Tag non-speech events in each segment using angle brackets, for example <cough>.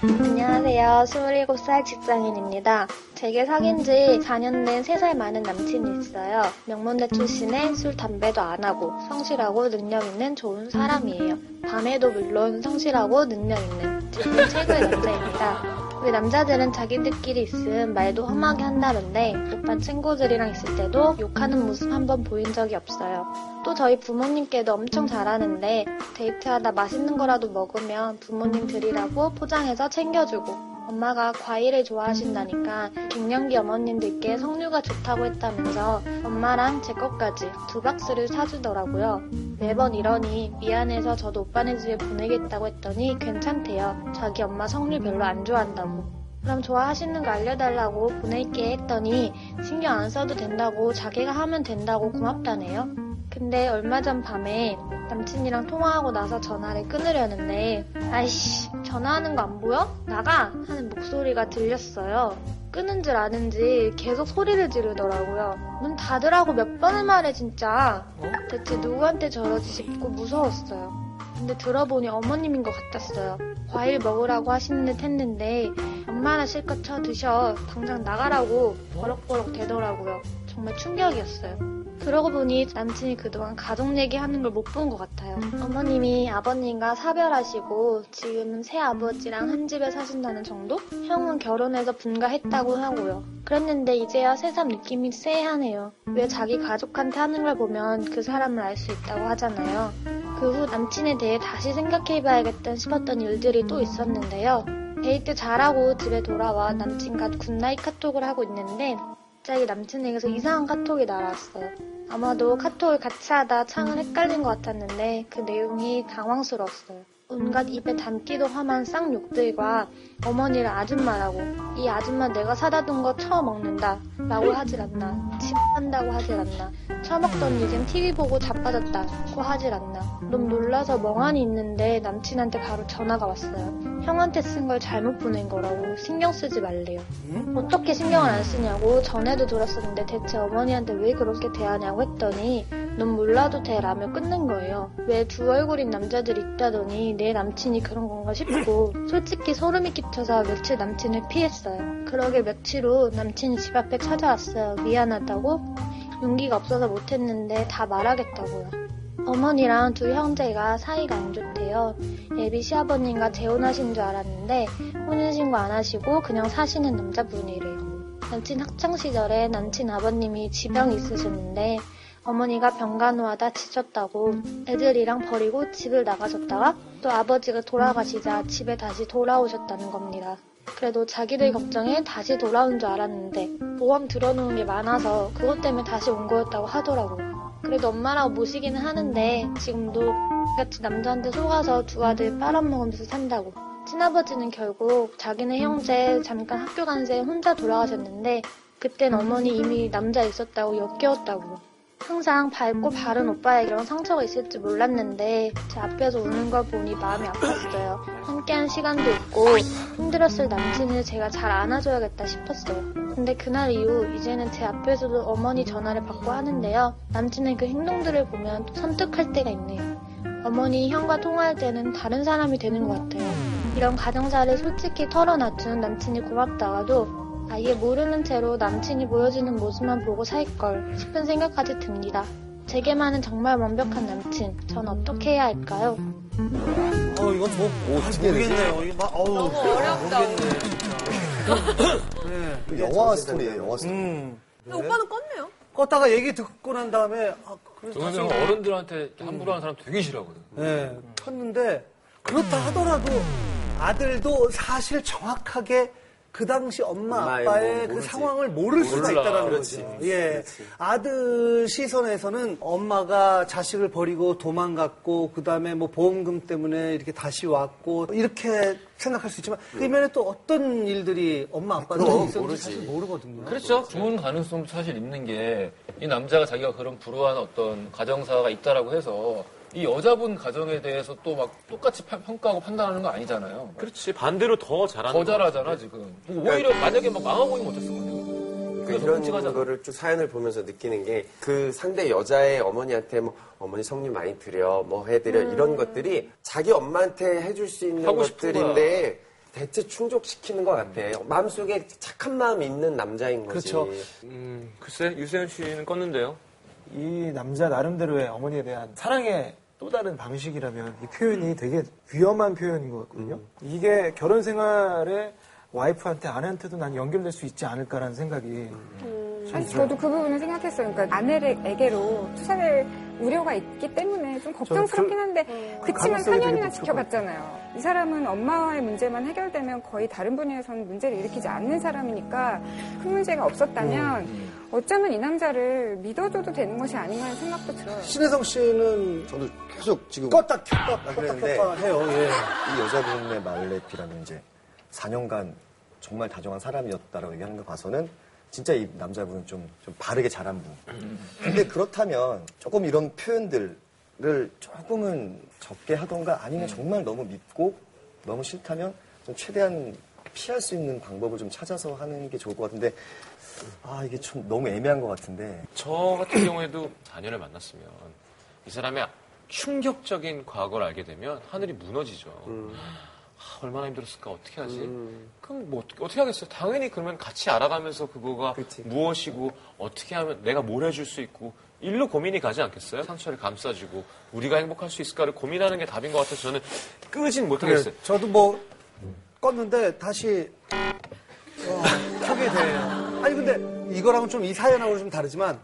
안녕하세요. 27살 직장인입니다. 제게 사귄 지 4년 된 3살 많은 남친이 있어요. 명문대 출신에 술, 담배도 안 하고 성실하고 능력 있는 좋은 사람이에요. 밤에도 물론 성실하고 능력 있는 지금 최고의 남자입니다. 우리 남자들은 자기들끼리 있음 말도 험하게 한다는데 오빠 친구들이랑 있을 때도 욕하는 모습 한 번 보인 적이 없어요. 또 저희 부모님께도 엄청 잘하는데 데이트하다 맛있는 거라도 먹으면 부모님 드리라고 포장해서 챙겨주고 엄마가 과일을 좋아하신다니까 갱년기 어머님들께 석류가 좋다고 했다면서 엄마랑 제 것까지 두 박스를 사주더라고요. 매번 이러니 미안해서 저도 오빠네 집에 보내겠다고 했더니 괜찮대요. 자기 엄마 석류 별로 안 좋아한다고. 그럼 좋아하시는 거 알려달라고 보낼게 했더니 신경 안 써도 된다고 자기가 하면 된다고 고맙다네요. 근데 얼마 전 밤에 남친이랑 통화하고 나서 전화를 끊으려는데 아이씨 전화하는 거 안 보여? 나가! 하는 목소리가 들렸어요. 끊은 줄 아는지 계속 소리를 지르더라고요. 문 닫으라고 몇 번을 말해 진짜. 대체 누구한테 저러지 싶고 무서웠어요. 근데 들어보니 어머님인 것 같았어요. 과일 먹으라고 하시는 듯 했는데 엄마나 실컷 쳐 드셔. 당장 나가라고 버럭버럭 대더라고요. 정말 충격이었어요. 그러고 보니 남친이 그동안 가족 얘기하는 걸 못 본 것 같아요. 어머님이 아버님과 사별하시고 지금은 새 아버지랑 한 집에 사신다는 정도? 형은 결혼해서 분가했다고 하고요. 그랬는데 이제야 새삼 느낌이 쎄하네요. 왜 자기 가족한테 하는 걸 보면 그 사람을 알 수 있다고 하잖아요. 그 후 남친에 대해 다시 생각해봐야겠다 싶었던 일들이 또 있었는데요. 데이트 잘하고 집에 돌아와 남친과 good night 카톡을 하고 있는데 갑자기 남친에게서 이상한 카톡이 날아왔어요. 아마도 카톡을 같이 하다 창을 헷갈린 것 같았는데 그 내용이 당황스러웠어요. 온갖 입에 담기도 험한 쌍욕들과 어머니를 아줌마라고 이 아줌마 내가 사다 둔 거 처음 먹는다. 라고 하질 않나 침한다고 하질 않나 처먹던 이젠 TV 보고 자빠졌다고 하질 않나 너무 놀라서 멍하니 있는데 남친한테 바로 전화가 왔어요 형한테 쓴 걸 잘못 보낸 거라고 신경 쓰지 말래요 어떻게 신경을 안 쓰냐고 전에도 들었었는데 대체 어머니한테 왜 그렇게 대하냐고 했더니 넌 몰라도 돼 라며 끊는 거예요. 왜 두 얼굴인 남자들이 있다더니 내 남친이 그런 건가 싶고 솔직히 소름이 끼쳐서 며칠 남친을 피했어요. 그러게 며칠 후 남친이 집 앞에 찾아왔어요. 미안하다고? 용기가 없어서 못했는데 다 말하겠다고요. 어머니랑 두 형제가 사이가 안 좋대요. 예비 시아버님과 재혼하신 줄 알았는데 혼인신고 안 하시고 그냥 사시는 남자분이래요. 남친 학창시절에 남친 아버님이 지병이 있으셨는데 어머니가 병간호하다 지쳤다고 애들이랑 버리고 집을 나가셨다가 또 아버지가 돌아가시자 집에 다시 돌아오셨다는 겁니다. 그래도 자기들 걱정에 다시 돌아온 줄 알았는데 보험 들어놓은 게 많아서 그것 때문에 다시 온 거였다고 하더라고요. 그래도 엄마라고 모시기는 하는데 지금도 같이 남자한테 속아서 두 아들 빨아먹으면서 산다고. 친아버지는 결국 자기네 형제 잠깐 학교 간 새 혼자 돌아가셨는데 그땐 어머니 이미 남자 있었다고 역겨웠다고. 항상 밝고 바른 오빠에게랑 상처가 있을 줄 몰랐는데 제 앞에서 우는 걸 보니 마음이 아팠어요. 함께한 시간도 있고 힘들었을 남친을 제가 잘 안아줘야겠다 싶었어요. 근데 그날 이후 이제는 제 앞에서도 어머니 전화를 받고 하는데요. 남친의 그 행동들을 보면 또 선택할 때가 있네요. 어머니 형과 통화할 때는 다른 사람이 되는 것 같아요. 이런 가정사를 솔직히 털어놔준 남친이 고맙다가도 아예 모르는 채로 남친이 보여주는 모습만 보고 살걸 싶은 생각까지 듭니다. 제게만은 정말 완벽한 남친. 전 어떻게 해야 할까요? 어, 이건 뭐, 뭐 모르겠네요. 이거 막, 어우. 너무 어렵다, 오늘. 네. 영화 스토리예요, 영화 스토리. 음. 근데 오빠는 껐네요. 껐다가 얘기 듣고 난 다음에, 아, 그래서 저는 다시, 어른들한테 함부로 하는 사람 되게 싫어하거든. 네, 켰는데, 그렇다 하더라도 아들도 사실 정확하게 그 당시 엄마 아빠의 뭐 그. 상황을 모를 수가 몰라. 있다는 그렇지. 거죠. 예. 그렇지. 아들 시선에서는 엄마가 자식을 버리고 도망갔고 그다음에 뭐 보험금 때문에 이렇게 다시 왔고 이렇게 생각할 수 있지만 그 이면에 또 어떤 일들이 엄마 그럼, 있었는지 모르지. 사실 모르거든요. 그렇죠. 좋은 가능성도 사실 있는 게 이 남자가 자기가 그런 불우한 어떤 가정사가 있다라고 해서 이 여자분 가정에 대해서 또 막 똑같이 파- 평가하고 판단하는 거 아니잖아요. 그렇지 반대로 더 잘하는 더거 잘하잖아 지금. 뭐 오히려 만약에 막 망하고 있으면 어땠을 건데. 그 그래서 이런 끔찍하잖아. 거를 쭉 사연을 보면서 느끼는 게 그 상대 여자의 어머니한테 뭐 어머니 성님 많이 드려 뭐 해드려 이런 것들이 자기 엄마한테 해줄 수 있는 것들인데 대체 충족시키는 것 같아. 마음속에 착한 마음이 있는 남자인 거지. 그렇죠. 음, 글쎄, 유세현 씨는 껐는데요. 이 남자 나름대로의 어머니에 대한 사랑의 또 다른 방식이라면 이 표현이 되게 위험한 표현인 것 같거든요. 이게 결혼 생활에 와이프한테 아내한테도 난 연결될 수 있지 않을까라는 생각이 사실 저도 그 부분을 생각했어요. 그러니까 아내에게로 투사를 우려가 있기 때문에 좀 걱정스럽긴 한데 그치만 가능성이 되게 4년이나 높을 지켜봤잖아요. 이 사람은 엄마와의 문제만 해결되면 거의 다른 분야에서는 문제를 일으키지 않는 사람이니까 큰 문제가 없었다면 어쩌면 이 남자를 믿어줘도 되는 것이 아닌가 하는 생각도 들어요. 신혜성 씨는 저도 계속 지금 껐다 켰다 껐다 그랬는데 켰다 해요. 예. 이 여자분의 말레피라는 이제 4년간 정말 다정한 사람이었다라고 얘기하는 거 봐서는 진짜 이 남자분은 좀, 좀 바르게 자란 분. 근데 그렇다면 조금 이런 표현들을 조금은 적게 하던가 아니면 정말 너무 믿고 너무 싫다면 좀 최대한 피할 수 있는 방법을 좀 찾아서 하는 게 좋을 것 같은데 아 이게 좀 너무 애매한 것 같은데 저 같은 경우에도 4년을 만났으면 이 사람의 충격적인 과거를 알게 되면 하늘이 무너지죠. 아, 얼마나 힘들었을까 어떻게 하지? 그럼 뭐 어떻게, 어떻게 하겠어요? 당연히 그러면 같이 알아가면서 그거가 무엇이고 어떻게 하면 내가 뭘 해줄 수 있고 일로 고민이 가지 않겠어요? 상처를 감싸주고 우리가 행복할 수 있을까를 고민하는 게 답인 것 같아서 저는 끄진 못하겠어요. 그래, 저도 뭐 껐는데 다시 어, 켜게 돼요. 아니 근데 이거랑은 좀 이 사연하고는 좀 다르지만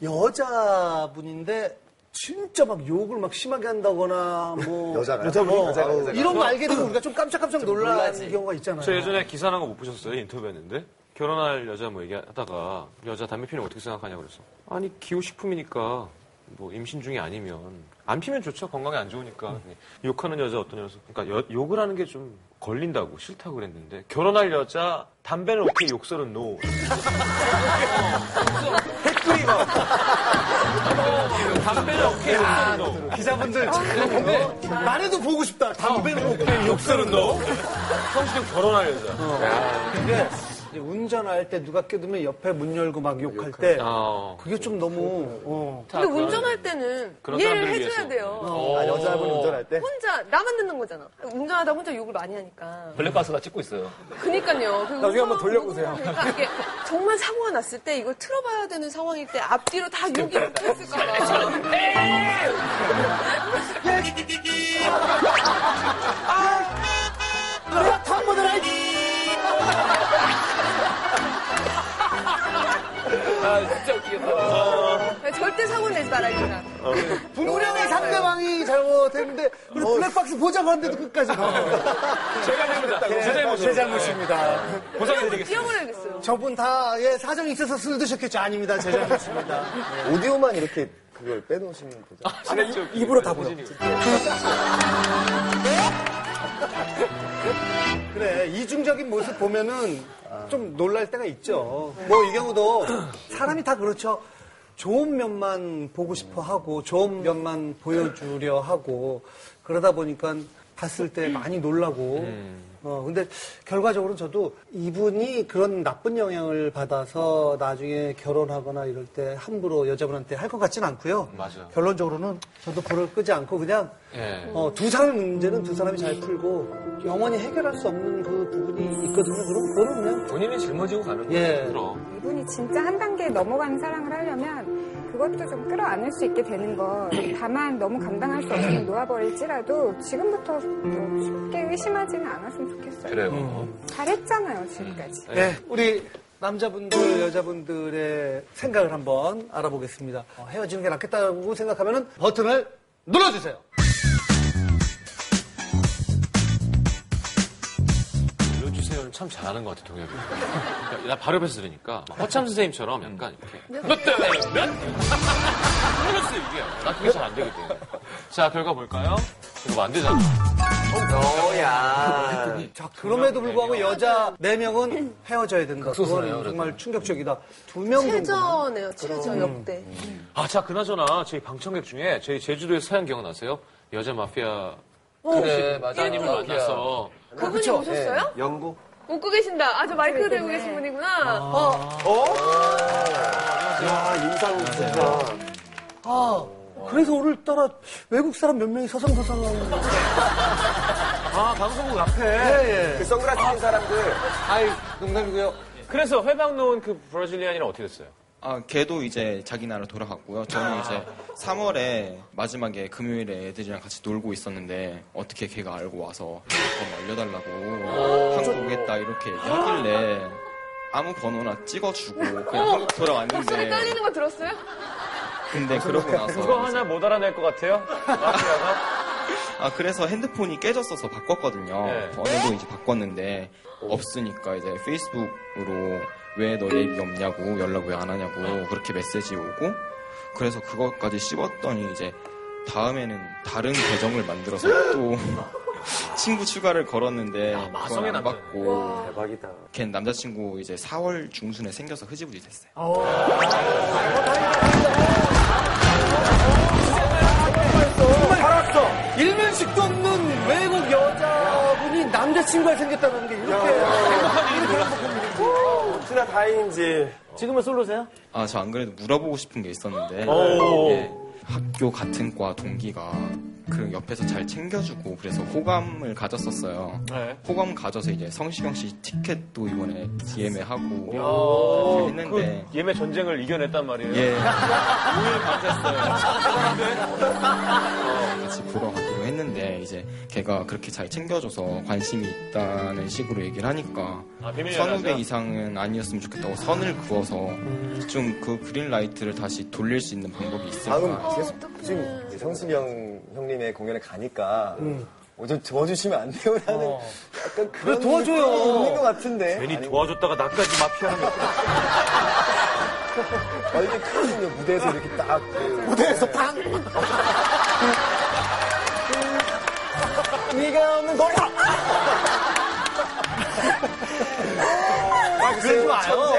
여자분인데 진짜 막 욕을 막 심하게 한다거나 뭐 여자가요? 여자분 어, 여자가, 여자가. 이런 거 알게 되면 우리가 좀 깜짝깜짝 놀라는. 경우가 있잖아요. 저 예전에 기사 난 거 못 보셨어요? 인터뷰했는데 결혼할 여자 뭐 얘기하다가 여자 담배 피는 거 어떻게 생각하냐고 그래서 아니 기호식품이니까 뭐 임신 중이 아니면 안 피면 좋죠 건강에 안 좋으니까 음. 욕하는 여자 어떤 여자 그러니까 여- 욕을 하는 게 좀 걸린다고 싫다고 그랬는데 결혼할 여자 담배는 오케이 욕설은 no 댓글이 막 담배는 오케이 욕설은. no 기자분들 참 나래도 보고 싶다. 담배는 오케이, 욕설은 no. 성시경 결혼할 여자 근데 이제 운전할 때 누가 껴두면 옆에 문 열고 막 욕할 때 아, 그게 좀 너무 어. 근데 운전할 때는 그런 이해를 사람들을 해줘야 위해서. 돼요. 아, 여자분 운전할 때 혼자 나만 듣는 거잖아. 운전하다 혼자 욕을 많이 하니까. 블랙박스가 찍고 있어요. 그니까요. 그 나중에 한번 돌려보세요. 그러니까 이게 정말 사고가 났을 때 이걸 틀어봐야 되는 상황일 때 앞뒤로 다 욕이 붙어있을까봐. 아, 진짜 웃기겠다. 절대 사고 내지 말아야겠다. 분명히 상대방이 잘못했는데 그리고 블랙박스 보자고 하는데도 끝까지 가. <laughs> 제가 잘못했다 제 잘못 제 잘못입니다. 보상해드리겠습니다 뛰어버려야겠어요. 저분 다 예, 사정이 있어서 술 드셨겠죠? 아닙니다. 제 잘못입니다. 오디오만 이렇게 그걸 빼놓으시면 되죠. 입으로 다 보여. <laughs> 그래 이중적인 모습 보면은 좀 놀랄 때가 있죠. 뭐 이 경우도 사람이 다 그렇죠. 좋은 면만 보고 싶어 하고 좋은 면만 보여주려 하고 그러다 보니까 봤을 때 많이 놀라고. 어 근데 결과적으로 저도 이분이 그런 나쁜 영향을 받아서 나중에 결혼하거나 이럴 때 함부로 여자분한테 할 것 같지는 않고요. 맞아요. 결론적으로는 저도 불을 끄지 않고 그냥 예. 어, 두 사람의 문제는 두 사람이 잘 풀고 영원히 해결할 수 없는 그 부분이 있거든요. 그럼 그거는 그냥 본인이 짊어지고 가는 거예요. 예. 그럼. 이분이 진짜 한 단계 넘어가는 사랑을 하려면 그것도 좀 끌어안을 수 있게 되는 거. 다만 너무 감당할 수 없으면 놓아버릴지라도 지금부터 좀 쉽게 의심하지는 않았으면 좋겠어요. 그래요. 잘했잖아요, 지금까지. 네, 우리 남자분들, 여자분들의 생각을 한번 알아보겠습니다. 어, 헤어지는 게 낫겠다고 생각하면 버튼을 눌러주세요. 참 잘하는 것 같아, 동엽이. 그러니까 나 바로 옆에서 들으니까 허참 선생님처럼 약간 이렇게 몇 대, 몇? 눌렀어요, 이게. 나 그게 잘 안 되거든. 자, 결과 볼까요? 이거 뭐안 되잖아. 너야. 자, 그럼에도 불구하고 여자 네명은 헤어져야 된다. 그건. 정말 충격적이다. 두 명 정도. 최저네요, 최저 역대. 아, 자, 그나저나 저희 방청객 중에 저희 제주도에 사연 기억나세요? 여자 마피아 그래, 맞아. 따님을 만나서 그분이 오셨어요? 영국? 웃고 계신다. 아, 저 마이크 들고 계신 분이구나. 어, 야, 인상 진짜. 아, 그래서 오늘따라 외국 사람 몇 명이 서성서성한. 아, 방송국 앞에. 예, 예. 그 선글라스 낀 사람들 아이, 농담이고요. 그래서 회방 놓은 그 브라질리안이는 어떻게 됐어요? 아, 걔도 이제 자기 나라 돌아갔고요. 저는 이제 3월에 마지막에 금요일에 애들이랑 같이 놀고 있었는데 어떻게 걔가 알고 와서 핸드폰 알려달라고 한국 오겠다 이렇게 얘기하길래 아무 번호나 찍어주고 그냥 한국 목소리 돌아왔는데 떨리는 거 들었어요? 근데 그러고 나서 그거 하나 못 알아낼 것 같아요? 마피아가? 아 그래서 핸드폰이 깨졌어서 바꿨거든요. 네. 번호도 이제 바꿨는데 없으니까 이제 페이스북으로 왜너 얘기 없냐고 연락 왜 안 하냐고 그렇게 메시지 오고 그래서 그것까지 씹었더니 이제 다음에는 다른 계정을 만들어서 또 <laughs> 친구 추가를 걸었는데 그건 마성의 안. 받고 대박이다. 걔 남자친구 이제 4월 중순에 생겨서 흐지부지 됐어요. 남자친구가 생겼다는 게 이렇게 행복한 일이 몰랐어. 어찌나 다행인지. 지금은 솔로세요? 아, 저 안 그래도 물어보고 싶은 게 있었는데, 오. 예, 학교 같은 과 동기가 그 옆에서 잘 챙겨주고 그래서 호감을 가졌었어요. 네. 호감 가져서 이제 성시경 씨 티켓도 이번에 DM에 하고 어, 이렇게 했는데, 그 예매 전쟁을 이겨냈단 말이에요. 예, 5일 밤샜어요. 같이 보러 가기로 했는데 이제 걔가 그렇게 잘 챙겨줘서 관심이 있다는 식으로 얘기를 하니까 아, 선후배? 이상은 아니었으면 좋겠다고 선을 그어서 좀그 그린라이트를 다시 돌릴 수 있는 방법이 있을까? 계속 지금 성수경 형님의 공연에 가니까 어, 좀 도와주시면 안 돼요? 라는 약간 그런 도와줘요. 느낌이 있는 것 같은데. 괜히 아니, 도와줬다가 나까지 마피아는 아, 이게 크거든요. 무대에서 이렇게 딱. 그, 무대에서 팡! 네가 없는 거야! 그러지 마요.